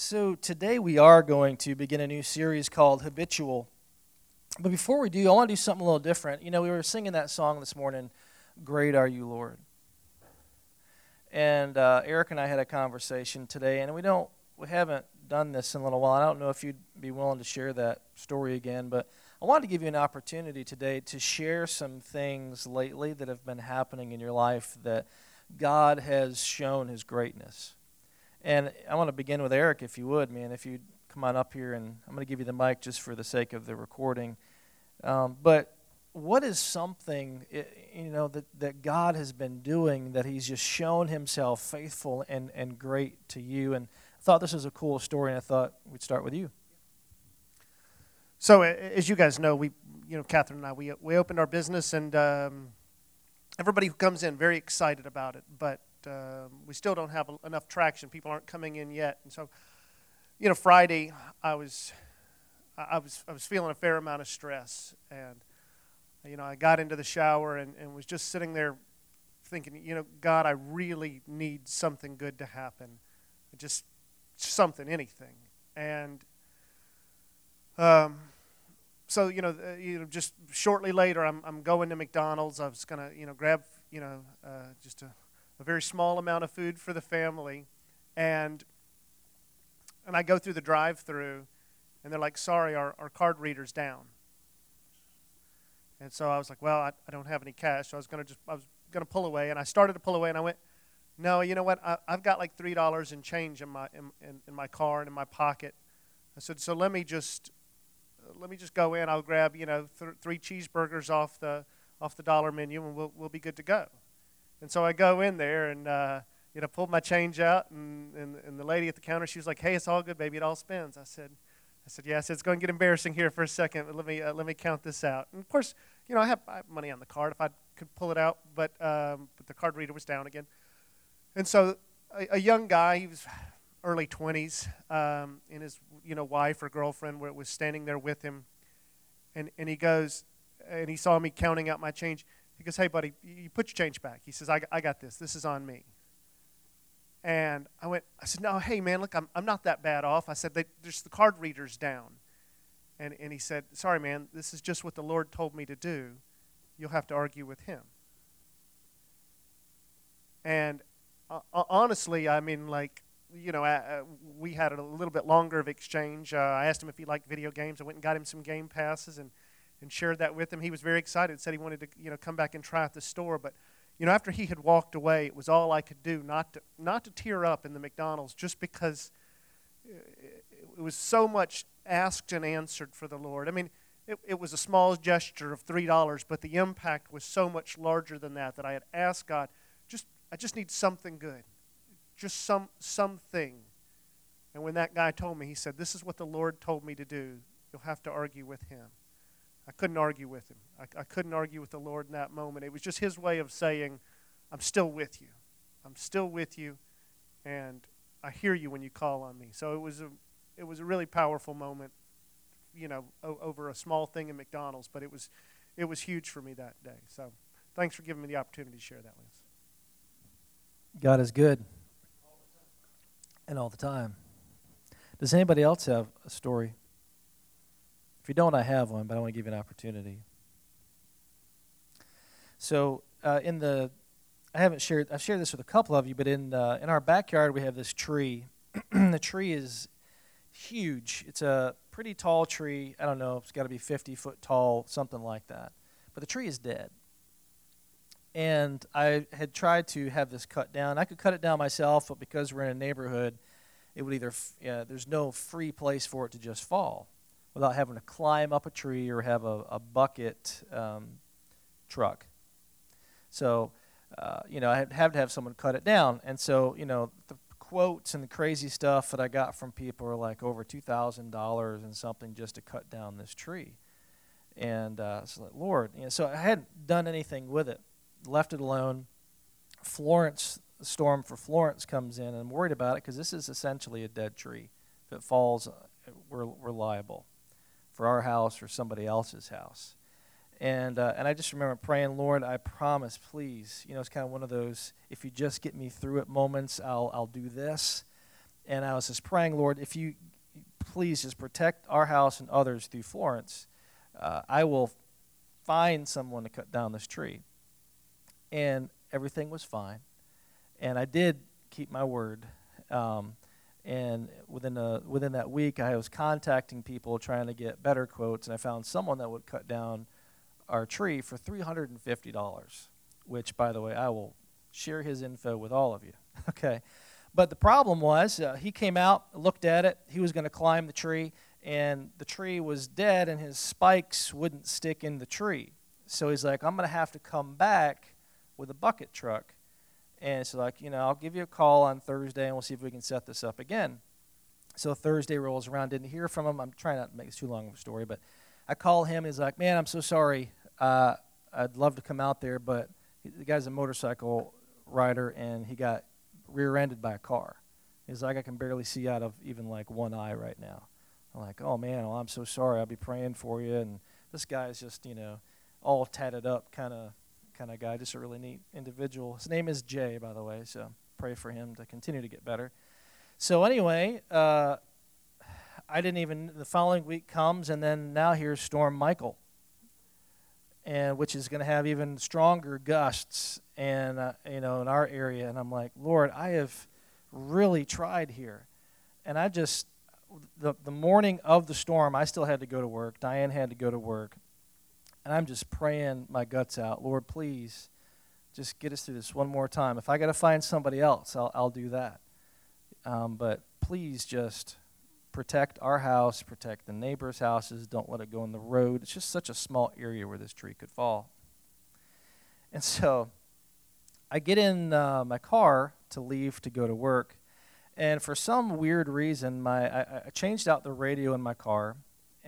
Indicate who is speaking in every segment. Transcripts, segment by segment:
Speaker 1: So, today we are going to begin a new series called Habitual. But before we do, I want to do something a little different. You know, we were singing that song this morning, Great Are You, Lord. And uh, Eric and I had a conversation today, and we don't, we haven't done this in a little while. I don't know if you'd be willing to share that story again, but I wanted to give you an opportunity today to share some things lately that have been happening in your life that God has shown His greatness. And I want to begin with Eric, if you would, man. If you'd come on up here, and I'm going to give you the mic just for the sake of the recording. Um, but what is something, you know, that, that God has been doing that He's just shown Himself faithful and, and great to you? And I thought this was a cool story, and I thought we'd start with you.
Speaker 2: So, as you guys know, we, you know, Catherine and I, we, we opened our business, and um, everybody who comes in very excited about it. But um, we still don't have enough traction. People aren't coming in yet, and so, you know, Friday I was, I was, I was feeling a fair amount of stress, and you know, I got into the shower and, and was just sitting there, thinking, you know, God, I really need something good to happen, just something, anything, and. Um, so you know, uh, you know, just shortly later, I'm I'm going to McDonald's. I was gonna, you know, grab, you know, uh, just a a very small amount of food for the family, and and I go through the drive-through, and they're like, "Sorry, our, our card reader's down." And so I was like, "Well, I, I don't have any cash." So I was gonna just I was gonna pull away, and I started to pull away, and I went, "No, you know what? I, have got like three dollars in change in my in, in, in my car and in my pocket." I said, "So let me just." Let me just go in. I'll grab, you know, th- three cheeseburgers off the off the dollar menu, and we'll we'll be good to go. And so I go in there and, uh, you know, pulled my change out, and, and, and the lady at the counter, she was like, hey, it's all good, baby. It all spins. I said, I said, yeah. I said, it's going to get embarrassing here for a second, but let me, uh, let me count this out. And of course, you know, I have, I have money on the card if I could pull it out, but, um, but the card reader was down again. And so a, a young guy, he was early 20s, um, and his, you know, wife or girlfriend was standing there with him. And, and he goes, and he saw me counting out my change. He goes, Hey, buddy, you put your change back. He says, I, I got this. This is on me. And I went, I said, No, hey, man, look, I'm, I'm not that bad off. I said, There's the card readers down. And, and he said, Sorry, man, this is just what the Lord told me to do. You'll have to argue with him. And uh, honestly, I mean, like, you know, uh, we had a little bit longer of exchange. Uh, I asked him if he liked video games. I went and got him some game passes, and and shared that with him. He was very excited, said he wanted to, you know, come back and try at the store. But, you know, after he had walked away, it was all I could do not to, not to tear up in the McDonald's just because uh, it was so much asked and answered for the Lord. I mean, it, it was a small gesture of $3, but the impact was so much larger than that that I had asked God, just I just need something good. Just some something. And when that guy told me, he said, This is what the Lord told me to do. You'll have to argue with him. I couldn't argue with him. I, I couldn't argue with the Lord in that moment. It was just his way of saying, I'm still with you. I'm still with you, and I hear you when you call on me. So it was a, it was a really powerful moment, you know, o- over a small thing in McDonald's, but it was, it was huge for me that day. So thanks for giving me the opportunity to share that with us.
Speaker 1: God is good, and all the time. Does anybody else have a story? If you don't, I have one, but I want to give you an opportunity. So, uh, in the, I haven't shared, I've shared this with a couple of you, but in uh, in our backyard we have this tree. the tree is huge. It's a pretty tall tree. I don't know. It's got to be 50 foot tall, something like that. But the tree is dead. And I had tried to have this cut down. I could cut it down myself, but because we're in a neighborhood, it would either, f- yeah, there's no free place for it to just fall without having to climb up a tree or have a, a bucket um, truck. So, uh, you know, I have to have someone cut it down. And so, you know, the quotes and the crazy stuff that I got from people are like over $2,000 and something just to cut down this tree. And uh, so, like, Lord, you know, so I hadn't done anything with it, left it alone. Florence, the storm for Florence comes in, and I'm worried about it because this is essentially a dead tree. If it falls, we're, we're liable for our house or somebody else's house. And, uh, and I just remember praying, Lord, I promise, please. You know, it's kind of one of those, if you just get me through it moments, I'll, I'll do this. and I was just praying, Lord, if you please just protect our house and others through Florence, uh, I will find someone to cut down this tree. And everything was fine. And I did keep my word. Um, and within, a, within that week, I was contacting people trying to get better quotes, and I found someone that would cut down our tree for $350, which, by the way, I will share his info with all of you. okay. But the problem was, uh, he came out, looked at it, he was going to climb the tree, and the tree was dead, and his spikes wouldn't stick in the tree. So he's like, I'm going to have to come back with a bucket truck. And she's like, you know, I'll give you a call on Thursday, and we'll see if we can set this up again. So Thursday rolls around, didn't hear from him. I'm trying not to make this too long of a story, but I call him, and he's like, man, I'm so sorry. Uh, I'd love to come out there, but the guy's a motorcycle rider, and he got rear-ended by a car. He's like, I can barely see out of even like one eye right now. I'm like, oh man, well, I'm so sorry. I'll be praying for you. And this guy's just, you know, all tatted up kind of kind of guy, just a really neat individual. His name is Jay, by the way, so pray for him to continue to get better. So anyway, uh, I didn't even. The following week comes, and then now here's Storm Michael, and which is going to have even stronger gusts, and uh, you know, in our area. And I'm like, Lord, I have really tried here, and I just the the morning of the storm, I still had to go to work. Diane had to go to work, and I'm just praying my guts out. Lord, please, just get us through this one more time. If I got to find somebody else, I'll I'll do that. Um, but please just protect our house, protect the neighbors' houses, don't let it go in the road. It's just such a small area where this tree could fall. And so I get in uh, my car to leave to go to work, and for some weird reason, my I, I changed out the radio in my car,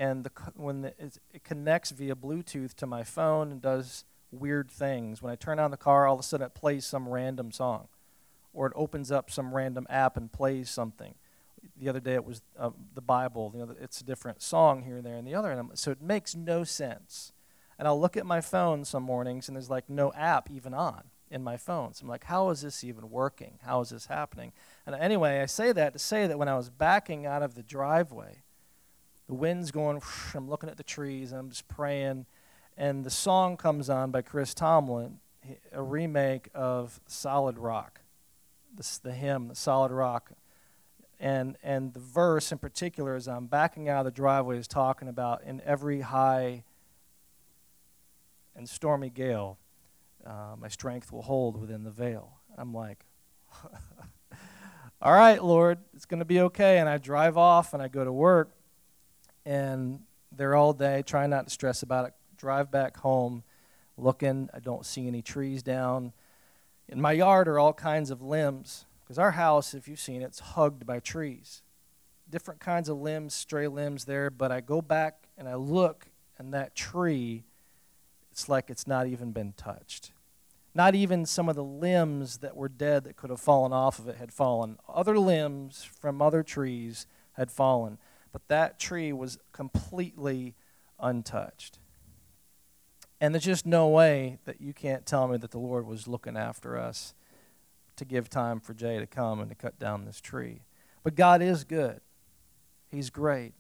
Speaker 1: and the, when the, it connects via Bluetooth to my phone and does weird things. When I turn on the car, all of a sudden it plays some random song, or it opens up some random app and plays something the other day it was uh, the Bible. You know, it's a different song here and there and the other. And so it makes no sense. And I'll look at my phone some mornings and there's like no app even on in my phone. So I'm like, how is this even working? How is this happening? And anyway, I say that to say that when I was backing out of the driveway, the wind's going, I'm looking at the trees I'm just praying. And the song comes on by Chris Tomlin, a remake of Solid Rock. The hymn, the Solid Rock and and the verse in particular as I'm backing out of the driveway is talking about in every high and stormy gale, uh, my strength will hold within the veil. I'm like, all right, Lord, it's going to be okay. And I drive off and I go to work, and there all day, trying not to stress about it. Drive back home, looking. I don't see any trees down. In my yard are all kinds of limbs because our house, if you've seen it, it's hugged by trees. Different kinds of limbs, stray limbs there, but I go back and I look, and that tree, it's like it's not even been touched. Not even some of the limbs that were dead that could have fallen off of it had fallen. Other limbs from other trees had fallen, but that tree was completely untouched. And there's just no way that you can't tell me that the Lord was looking after us to give time for Jay to come and to cut down this tree. But God is good, He's great.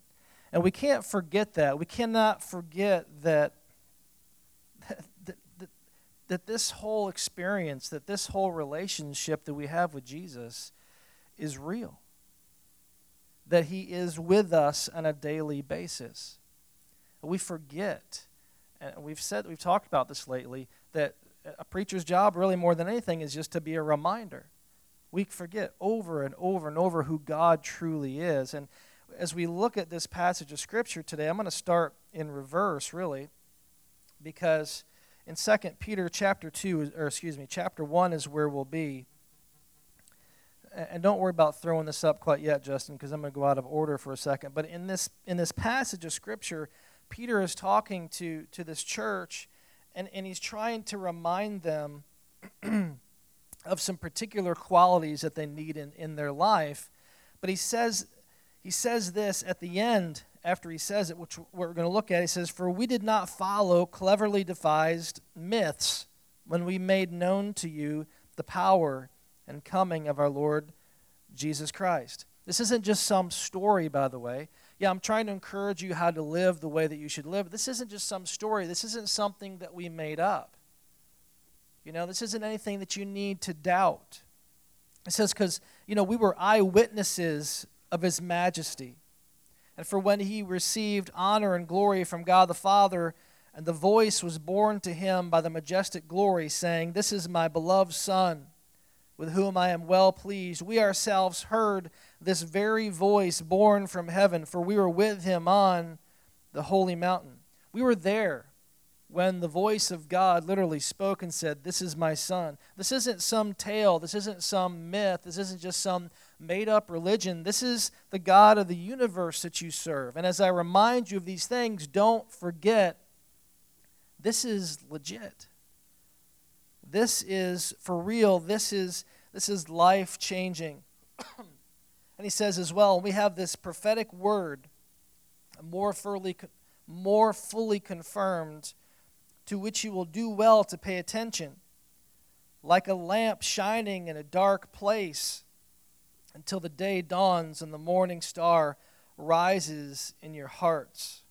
Speaker 1: And we can't forget that. We cannot forget that, that, that, that this whole experience, that this whole relationship that we have with Jesus is real. That He is with us on a daily basis. We forget, and we've said, we've talked about this lately, that a preacher's job, really more than anything, is just to be a reminder. We forget over and over and over who God truly is. And as we look at this passage of Scripture today, I'm going to start in reverse, really, because in 2 Peter chapter 2, or excuse me, chapter 1 is where we'll be. And don't worry about throwing this up quite yet, Justin, because I'm going to go out of order for a second. But in this, in this passage of Scripture, Peter is talking to, to this church and, and he's trying to remind them of some particular qualities that they need in, in their life. But he says, he says this at the end, after he says it, which we're going to look at. He says, For we did not follow cleverly devised myths when we made known to you the power and coming of our Lord Jesus Christ. This isn't just some story, by the way. Yeah, I'm trying to encourage you how to live the way that you should live. This isn't just some story. This isn't something that we made up. You know, this isn't anything that you need to doubt. It says, because, you know, we were eyewitnesses of his majesty. And for when he received honor and glory from God the Father, and the voice was borne to him by the majestic glory, saying, This is my beloved Son, with whom I am well pleased. We ourselves heard this very voice born from heaven, for we were with him on the holy mountain. We were there when the voice of God literally spoke and said, This is my son. This isn't some tale. This isn't some myth. This isn't just some made up religion. This is the God of the universe that you serve. And as I remind you of these things, don't forget this is legit. This is for real. This is, this is life changing. and he says as well, we have this prophetic word more fully, more fully confirmed to which you will do well to pay attention, like a lamp shining in a dark place until the day dawns and the morning star rises in your hearts.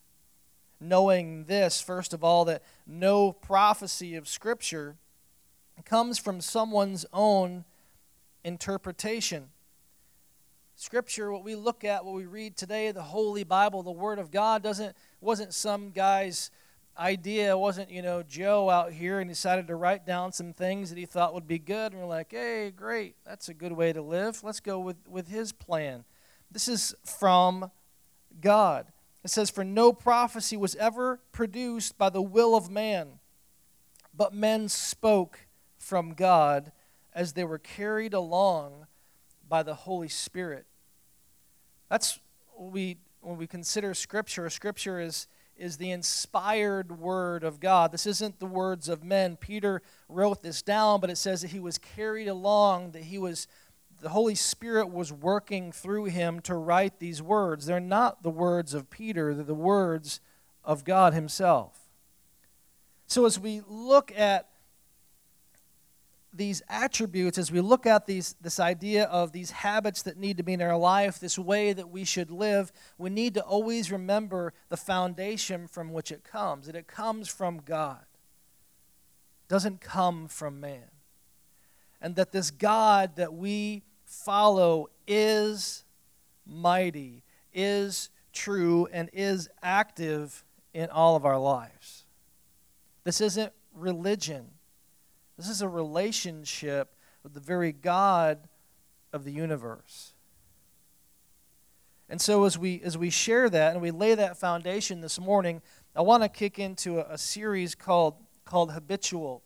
Speaker 1: Knowing this, first of all, that no prophecy of Scripture comes from someone's own interpretation. Scripture, what we look at, what we read today, the Holy Bible, the Word of God, doesn't wasn't some guy's idea It wasn't, you know, Joe out here and decided to write down some things that he thought would be good. And we're like, hey, great, that's a good way to live. Let's go with, with his plan. This is from God. It says, For no prophecy was ever produced by the will of man, but men spoke from God as they were carried along by the Holy Spirit. That's we when we consider Scripture. Scripture is is the inspired word of God. This isn't the words of men. Peter wrote this down, but it says that he was carried along, that he was the Holy Spirit was working through him to write these words. They're not the words of Peter, they're the words of God himself. So as we look at these attributes, as we look at these, this idea of these habits that need to be in our life, this way that we should live, we need to always remember the foundation from which it comes. That it comes from God, it doesn't come from man. And that this God that we follow is mighty, is true, and is active in all of our lives. This isn't religion. This is a relationship with the very God of the universe. And so as we as we share that and we lay that foundation this morning, I want to kick into a, a series called called habitual.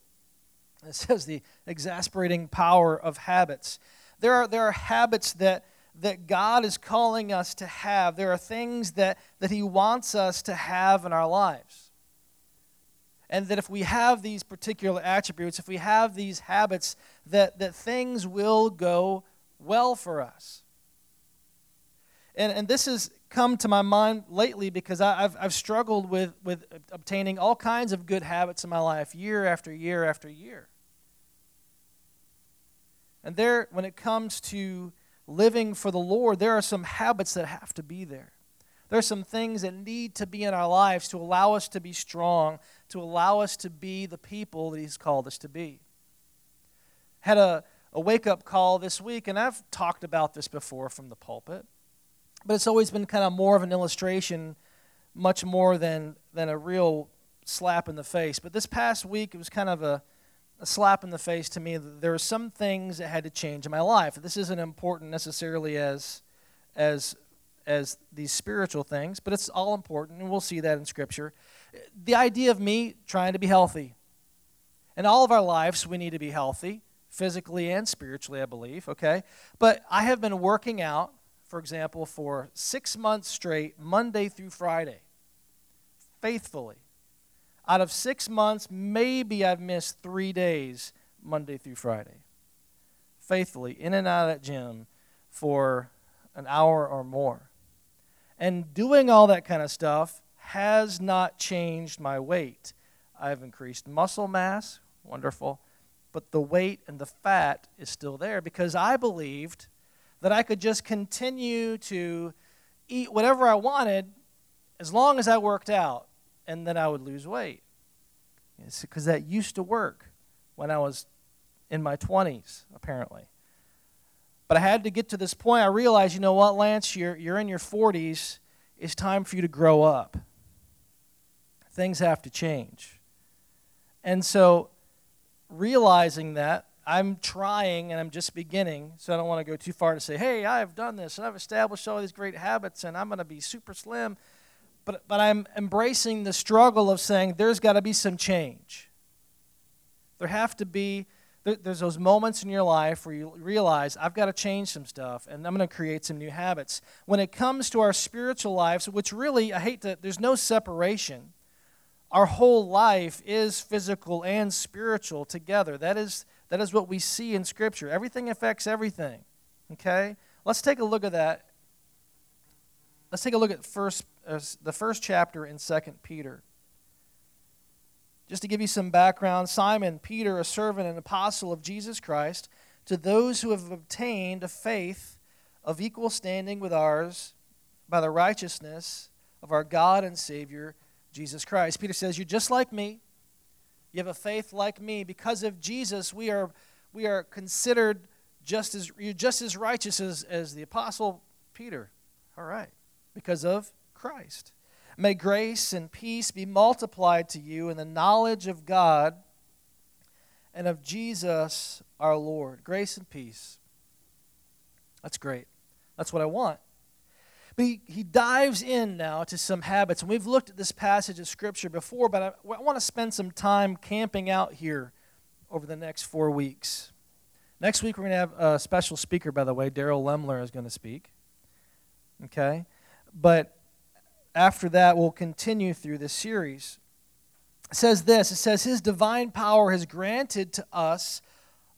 Speaker 1: It says the exasperating power of habits. There are there are habits that that God is calling us to have. There are things that, that He wants us to have in our lives and that if we have these particular attributes, if we have these habits, that, that things will go well for us. And, and this has come to my mind lately because I, have I've struggled with, with obtaining all kinds of good habits in my life year after year after year. And there, when it comes to living for the Lord, there are some habits that have to be there. There are some things that need to be in our lives to allow us to be strong, to allow us to be the people that He's called us to be. Had a, a wake up call this week, and I've talked about this before from the pulpit, but it's always been kind of more of an illustration, much more than, than a real slap in the face. But this past week, it was kind of a, a slap in the face to me. There were some things that had to change in my life. This isn't important necessarily as, as as these spiritual things, but it's all important, and we'll see that in Scripture. The idea of me trying to be healthy. In all of our lives, we need to be healthy, physically and spiritually, I believe, okay? But I have been working out, for example, for six months straight, Monday through Friday, faithfully. Out of six months, maybe I've missed three days, Monday through Friday. Faithfully, in and out of that gym for an hour or more. And doing all that kind of stuff has not changed my weight. I've increased muscle mass, wonderful, but the weight and the fat is still there because I believed that I could just continue to eat whatever I wanted as long as I worked out, and then I would lose weight. Because that used to work when I was in my 20s, apparently. But I had to get to this point. I realized, you know what, Lance, you're, you're in your 40s. It's time for you to grow up. Things have to change. And so, realizing that, I'm trying and I'm just beginning, so I don't want to go too far to say, hey, I've done this and I've established all these great habits and I'm going to be super slim. But, but I'm embracing the struggle of saying there's got to be some change. There have to be, there, there's those moments in your life where you realize I've got to change some stuff and I'm going to create some new habits. When it comes to our spiritual lives, which really, I hate to, there's no separation. Our whole life is physical and spiritual together. That is that is what we see in Scripture. Everything affects everything. Okay? Let's take a look at that. Let's take a look at first, uh, the first chapter in 2 Peter. Just to give you some background, Simon Peter, a servant and apostle of Jesus Christ, to those who have obtained a faith of equal standing with ours by the righteousness of our God and Savior, Jesus Christ. Peter says, You're just like me. You have a faith like me. Because of Jesus, we are, we are considered just as, you're just as righteous as, as the Apostle Peter. All right. Because of Christ. May grace and peace be multiplied to you in the knowledge of God and of Jesus our Lord. Grace and peace. That's great. That's what I want. But he, he dives in now to some habits. And we've looked at this passage of Scripture before, but I, I want to spend some time camping out here over the next four weeks. Next week, we're going to have a special speaker, by the way. Daryl Lemler is going to speak. Okay? But after that, we'll continue through this series. It says this it says, His divine power has granted to us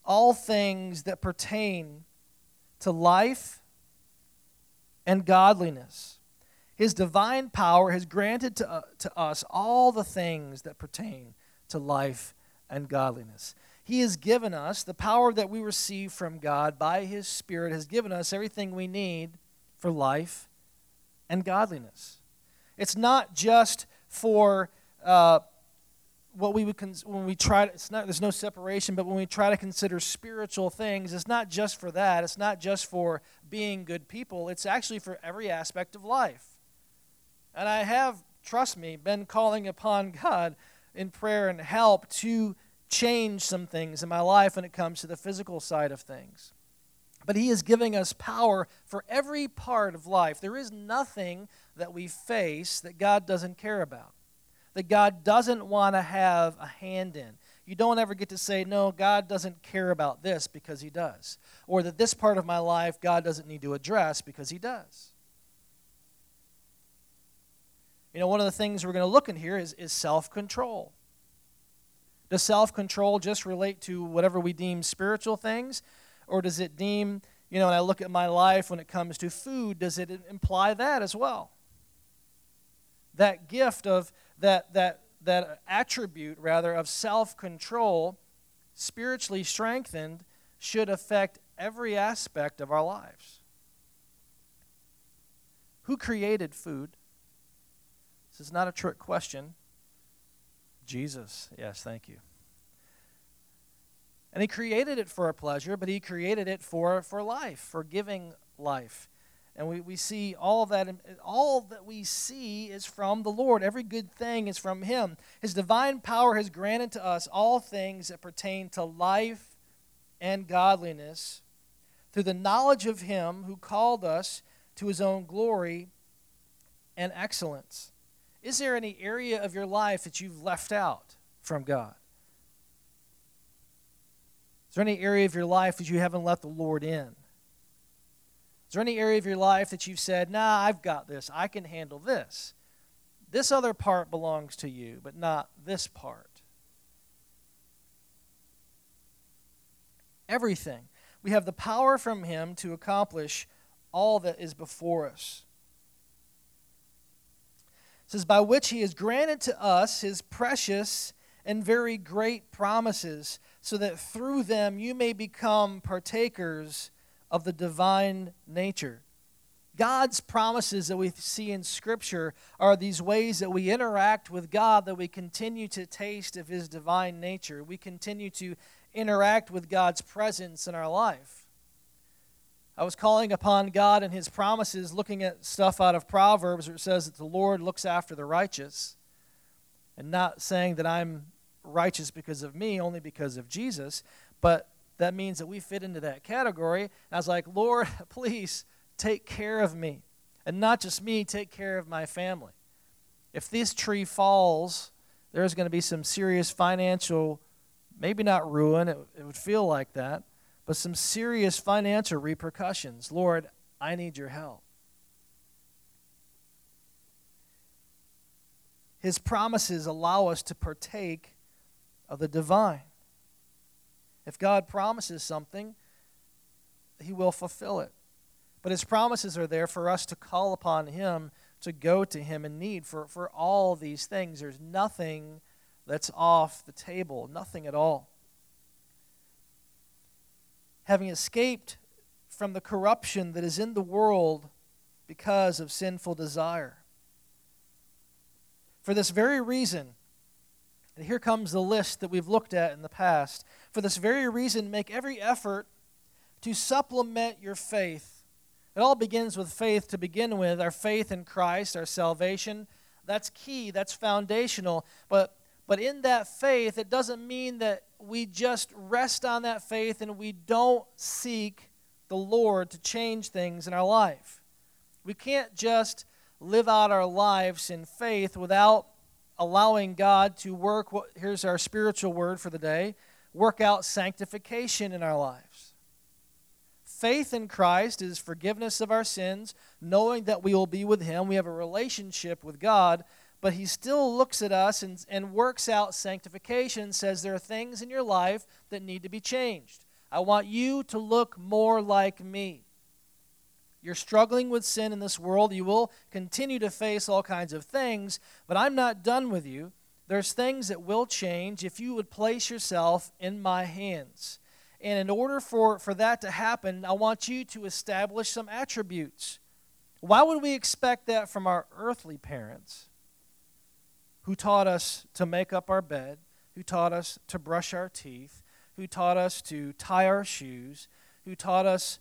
Speaker 1: all things that pertain to life and godliness. His divine power has granted to, uh, to us all the things that pertain to life and godliness. He has given us the power that we receive from God by His Spirit, has given us everything we need for life and godliness. It's not just for uh, what we would cons- when we try to, it's not there's no separation but when we try to consider spiritual things it's not just for that it's not just for being good people it's actually for every aspect of life. And i have trust me been calling upon god in prayer and help to change some things in my life when it comes to the physical side of things. But he is giving us power for every part of life. There is nothing that we face that god doesn't care about that God doesn't want to have a hand in. You don't ever get to say, no, God doesn't care about this because He does. Or that this part of my life God doesn't need to address because He does. You know, one of the things we're going to look in here is, is self control. Does self control just relate to whatever we deem spiritual things? Or does it deem, you know, when I look at my life when it comes to food, does it imply that as well? That gift of that, that, that attribute, rather, of self control, spiritually strengthened, should affect every aspect of our lives. Who created food? This is not a trick question. Jesus. Yes, thank you. And he created it for a pleasure, but he created it for, for life, for giving life. And we, we see all of that. All that we see is from the Lord. Every good thing is from Him. His divine power has granted to us all things that pertain to life and godliness through the knowledge of Him who called us to His own glory and excellence. Is there any area of your life that you've left out from God? Is there any area of your life that you haven't let the Lord in? There any area of your life that you've said, nah, I've got this, I can handle this? This other part belongs to you, but not this part. Everything. We have the power from Him to accomplish all that is before us. It says, By which He has granted to us His precious and very great promises, so that through them you may become partakers of the divine nature. God's promises that we see in Scripture are these ways that we interact with God, that we continue to taste of His divine nature. We continue to interact with God's presence in our life. I was calling upon God and His promises, looking at stuff out of Proverbs where it says that the Lord looks after the righteous, and not saying that I'm righteous because of me, only because of Jesus, but that means that we fit into that category. I was like, Lord, please take care of me. And not just me, take care of my family. If this tree falls, there's going to be some serious financial, maybe not ruin, it, it would feel like that, but some serious financial repercussions. Lord, I need your help. His promises allow us to partake of the divine. If God promises something, He will fulfill it. But His promises are there for us to call upon Him, to go to Him in need for, for all these things. There's nothing that's off the table, nothing at all. Having escaped from the corruption that is in the world because of sinful desire. For this very reason, and here comes the list that we've looked at in the past. For this very reason, make every effort to supplement your faith it all begins with faith to begin with, our faith in Christ, our salvation. That's key, that's foundational. But but in that faith, it doesn't mean that we just rest on that faith and we don't seek the Lord to change things in our life. We can't just live out our lives in faith without allowing God to work. What, here's our spiritual word for the day work out sanctification in our lives. Faith in Christ is forgiveness of our sins, knowing that we will be with Him. We have a relationship with God, but He still looks at us and, and works out sanctification, says there are things in your life that need to be changed. I want you to look more like me. You're struggling with sin in this world. You will continue to face all kinds of things, but I'm not done with you. There's things that will change if you would place yourself in my hands. And in order for, for that to happen, I want you to establish some attributes. Why would we expect that from our earthly parents who taught us to make up our bed, who taught us to brush our teeth, who taught us to tie our shoes, who taught us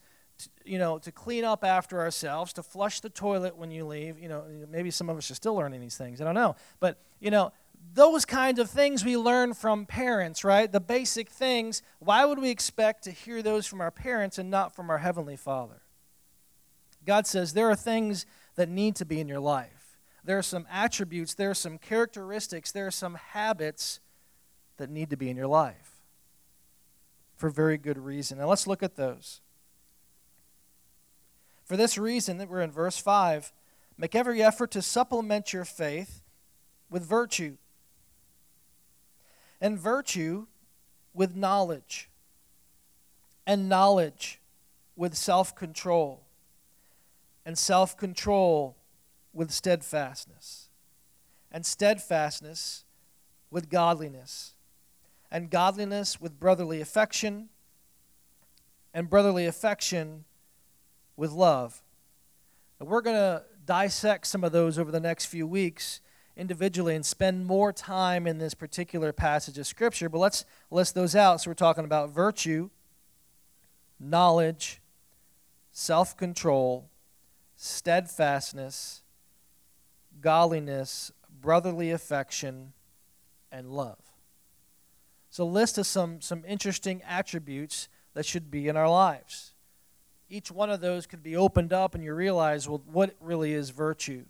Speaker 1: you know, to clean up after ourselves, to flush the toilet when you leave. You know, maybe some of us are still learning these things. I don't know. But, you know, those kinds of things we learn from parents, right? The basic things. Why would we expect to hear those from our parents and not from our Heavenly Father? God says there are things that need to be in your life. There are some attributes, there are some characteristics, there are some habits that need to be in your life for very good reason. Now let's look at those. For this reason, that we're in verse 5, make every effort to supplement your faith with virtue. And virtue with knowledge, and knowledge with self control, and self control with steadfastness, and steadfastness with godliness, and godliness with brotherly affection, and brotherly affection with love. We're going to dissect some of those over the next few weeks individually and spend more time in this particular passage of Scripture. But let's list those out. So we're talking about virtue, knowledge, self control, steadfastness, godliness, brotherly affection, and love. So, list of some, some interesting attributes that should be in our lives. Each one of those could be opened up, and you realize, well, what really is virtue?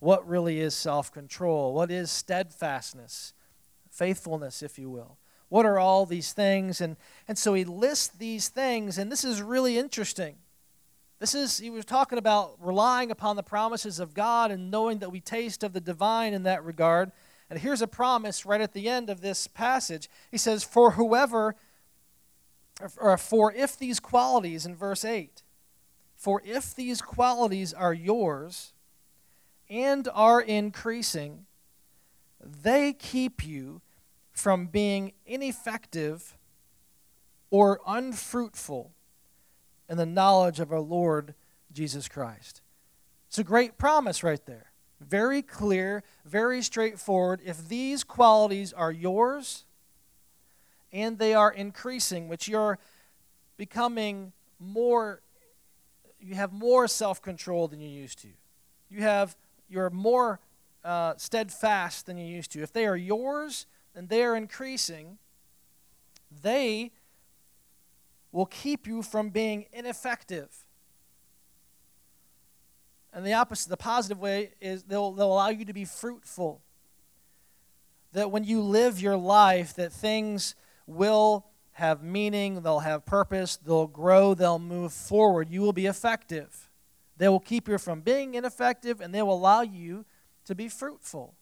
Speaker 1: what really is self control, what is steadfastness, faithfulness, if you will. What are all these things? And, and so he lists these things, and this is really interesting. This is, he was talking about relying upon the promises of God and knowing that we taste of the divine in that regard. And here's a promise right at the end of this passage. He says, For whoever, or for if these qualities in verse 8, for if these qualities are yours, and are increasing, they keep you from being ineffective or unfruitful in the knowledge of our Lord Jesus Christ. It's a great promise right there. Very clear, very straightforward. If these qualities are yours and they are increasing, which you're becoming more, you have more self control than you used to. You have, you're more uh, steadfast than you used to. If they are yours and they are increasing, they will keep you from being ineffective. And the opposite, the positive way, is they'll, they'll allow you to be fruitful. That when you live your life, that things will have meaning, they'll have purpose, they'll grow, they'll move forward. You will be effective. They will keep you from being ineffective, and they will allow you to be fruitful.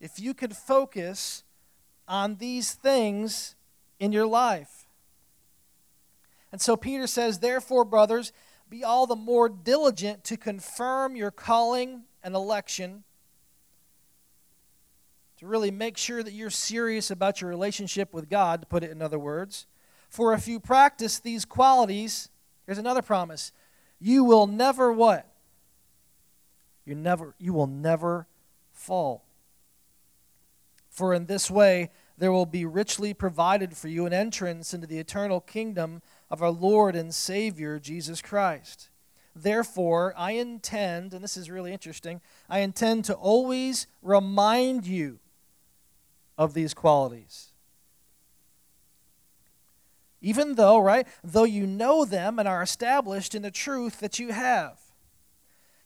Speaker 1: If you could focus on these things in your life. And so Peter says, Therefore, brothers, be all the more diligent to confirm your calling and election, to really make sure that you're serious about your relationship with God, to put it in other words. For if you practice these qualities, here's another promise you will never what? You never you will never fall. For in this way there will be richly provided for you an entrance into the eternal kingdom of our Lord and Savior Jesus Christ. Therefore, I intend, and this is really interesting, I intend to always remind you of these qualities. Even though, right, though you know them and are established in the truth that you have.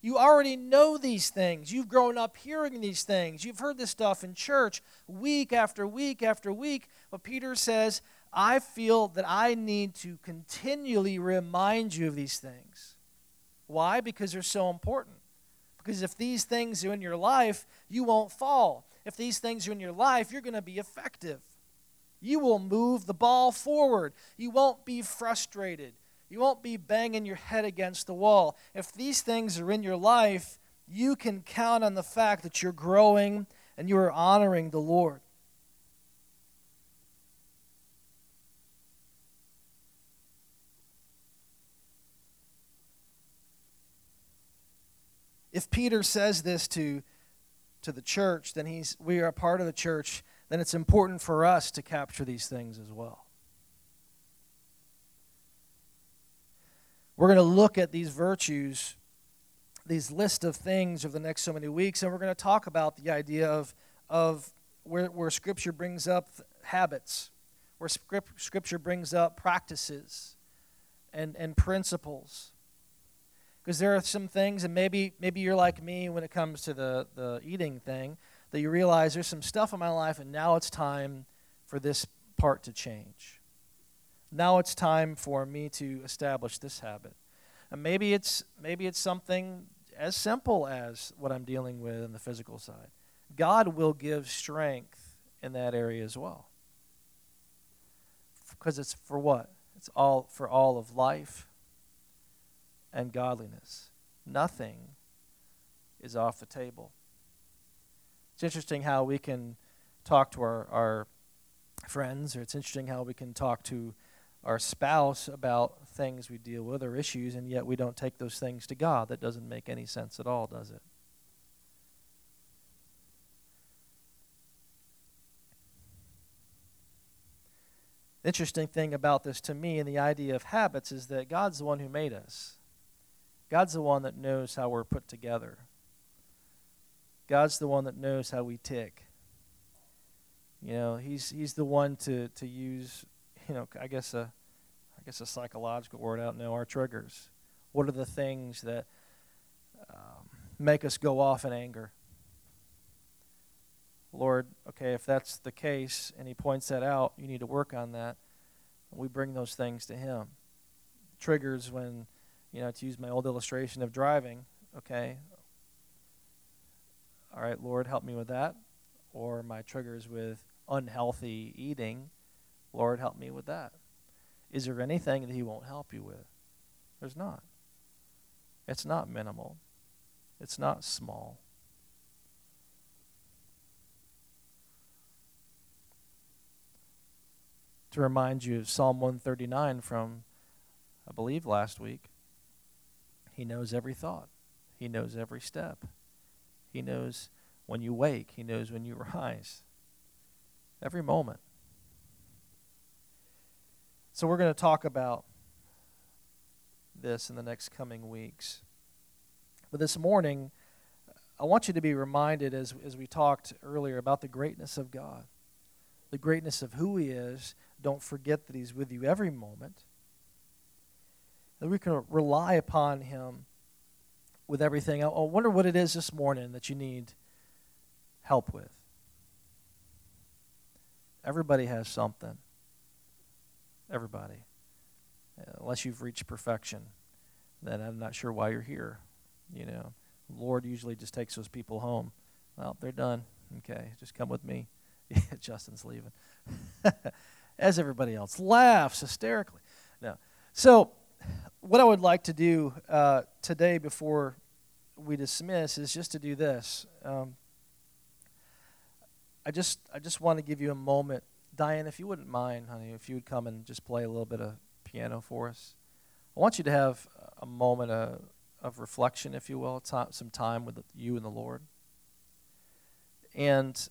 Speaker 1: You already know these things. You've grown up hearing these things. You've heard this stuff in church week after week after week. But Peter says, I feel that I need to continually remind you of these things. Why? Because they're so important. Because if these things are in your life, you won't fall. If these things are in your life, you're going to be effective. You will move the ball forward. You won't be frustrated. You won't be banging your head against the wall. If these things are in your life, you can count on the fact that you're growing and you are honoring the Lord. If Peter says this to, to the church, then he's, we are a part of the church, then it's important for us to capture these things as well. We're going to look at these virtues, these list of things over the next so many weeks, and we're going to talk about the idea of, of where, where Scripture brings up habits, where Scripture brings up practices and, and principles. Because there are some things, and maybe, maybe you're like me when it comes to the, the eating thing, that you realize there's some stuff in my life, and now it's time for this part to change. Now it's time for me to establish this habit. And maybe it's maybe it's something as simple as what I'm dealing with in the physical side. God will give strength in that area as well. Because it's for what? It's all for all of life and godliness. Nothing is off the table. It's interesting how we can talk to our, our friends, or it's interesting how we can talk to our spouse about things we deal with or issues, and yet we don't take those things to God. That doesn't make any sense at all, does it? The interesting thing about this to me and the idea of habits is that God's the one who made us. God's the one that knows how we're put together. God's the one that knows how we tick. You know, he's he's the one to to use you know, I guess a, I guess a psychological word out now, our triggers. What are the things that um, make us go off in anger? Lord, okay, if that's the case, and He points that out, you need to work on that. We bring those things to Him. Triggers when, you know, to use my old illustration of driving, okay, all right, Lord, help me with that. Or my triggers with unhealthy eating Lord, help me with that. Is there anything that He won't help you with? There's not. It's not minimal, it's not small. To remind you of Psalm 139 from I believe last week. He knows every thought, He knows every step. He knows when you wake, He knows when you rise. Every moment. So, we're going to talk about this in the next coming weeks. But this morning, I want you to be reminded, as, as we talked earlier, about the greatness of God, the greatness of who He is. Don't forget that He's with you every moment. That we can rely upon Him with everything. I, wonder what it is this morning that you need help with. Everybody has something. Everybody. Unless you've reached perfection, then I'm not sure why you're here. You know, Lord usually just takes those people home. Well, they're done. Okay, just come with me. Justin's leaving. As everybody else laughs hysterically. No. So, what I would like to do uh, today before we dismiss is just to do this. Um, I just I just want to give you a moment, Diane, if you wouldn't mind, honey, if you would come and just play a little bit of piano for us. I want you to have a moment of, of reflection, if you will, some time with you and the Lord. And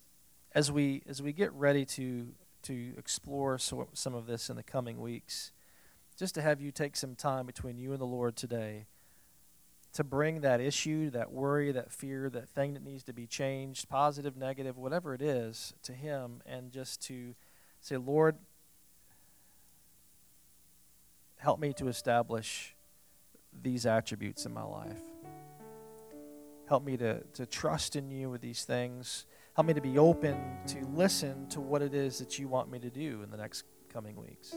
Speaker 1: as we as we get ready to to explore so, some of this in the coming weeks, just to have you take some time between you and the Lord today to bring that issue, that worry, that fear, that thing that needs to be changed, positive, negative, whatever it is, to Him, and just to say, Lord, help me to establish these attributes in my life. Help me to, to trust in you with these things. Help me to be open to listen to what it is that you want me to do in the next coming weeks.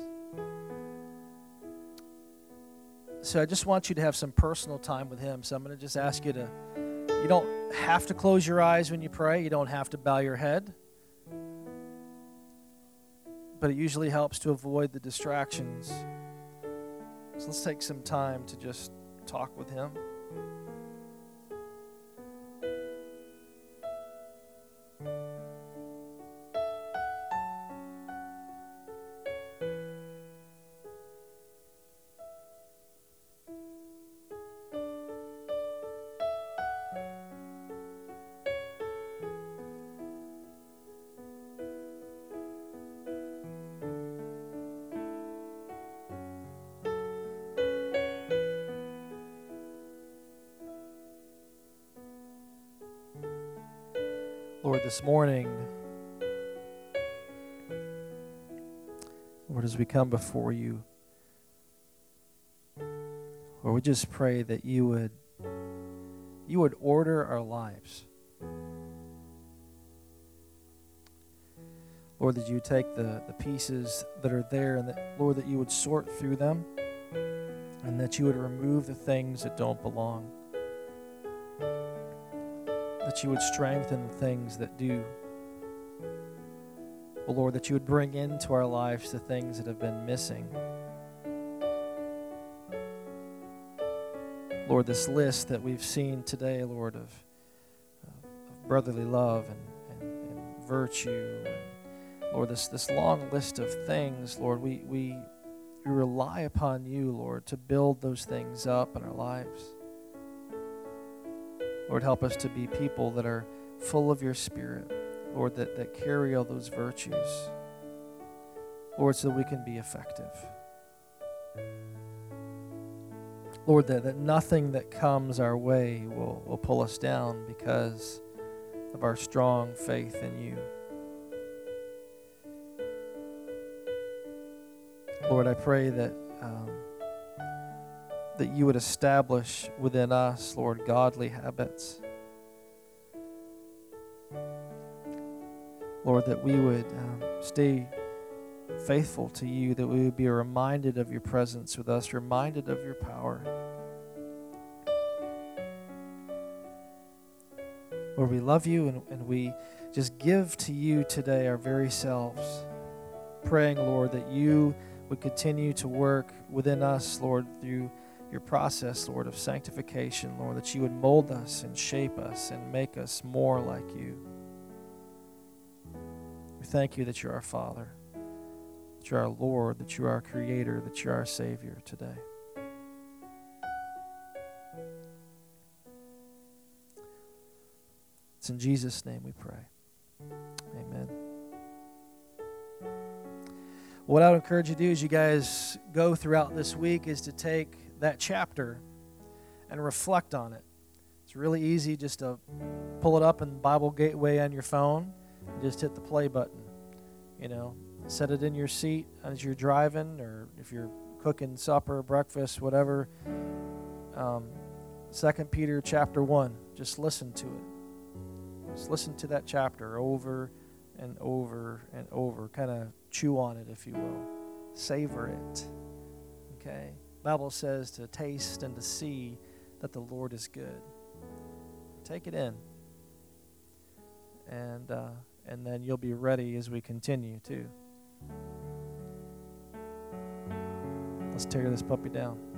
Speaker 1: So I just want you to have some personal time with Him. So I'm going to just ask you to, you don't have to close your eyes when you pray, you don't have to bow your head. But it usually helps to avoid the distractions so let's take some time to just talk with Him. This morning, Lord, as we come before you, Lord, we just pray that you would you would order our lives. Lord, that you take the, the pieces that are there and that, Lord, that you would sort through them and that you would remove the things that don't belong that you would strengthen the things that do. Oh Lord, that you would bring into our lives the things that have been missing. Lord, this list that we've seen today, Lord, of, of brotherly love and, and, and virtue, and Lord, this, this long list of things, Lord, we, we, we rely upon you, Lord, to build those things up in our lives. Lord, help us to be people that are full of your Spirit, Lord, that, that carry all those virtues. Lord, so that we can be effective. Lord, that, that nothing that comes our way will, will pull us down because of our strong faith in you. Lord, I pray that. Um, that you would establish within us, Lord, godly habits. Lord, that we would um, stay faithful to you, that we would be reminded of your presence with us, reminded of your power. Lord, we love you and, and we just give to you today our very selves, praying, Lord, that you would continue to work within us, Lord, through your process, Lord, of sanctification, Lord, that you would mold us and shape us and make us more like you. We thank you that you're our Father, that you're our Lord, that you're our Creator, that you're our Savior today. It's in Jesus' name we pray. Amen. What I would encourage you to do as you guys go throughout this week is to take that chapter and reflect on it. It's really easy just to pull it up in Bible Gateway on your phone and just hit the play button. You know, set it in your seat as you're driving or if you're cooking supper, breakfast, whatever. Um, Second Peter chapter one. Just listen to it. Just listen to that chapter over and over and over. Kind of chew on it, if you will. Savor it. Okay. Bible says to taste and to see that the Lord is good. Take it in, and uh, and then you'll be ready as we continue too. Let's tear this puppy down.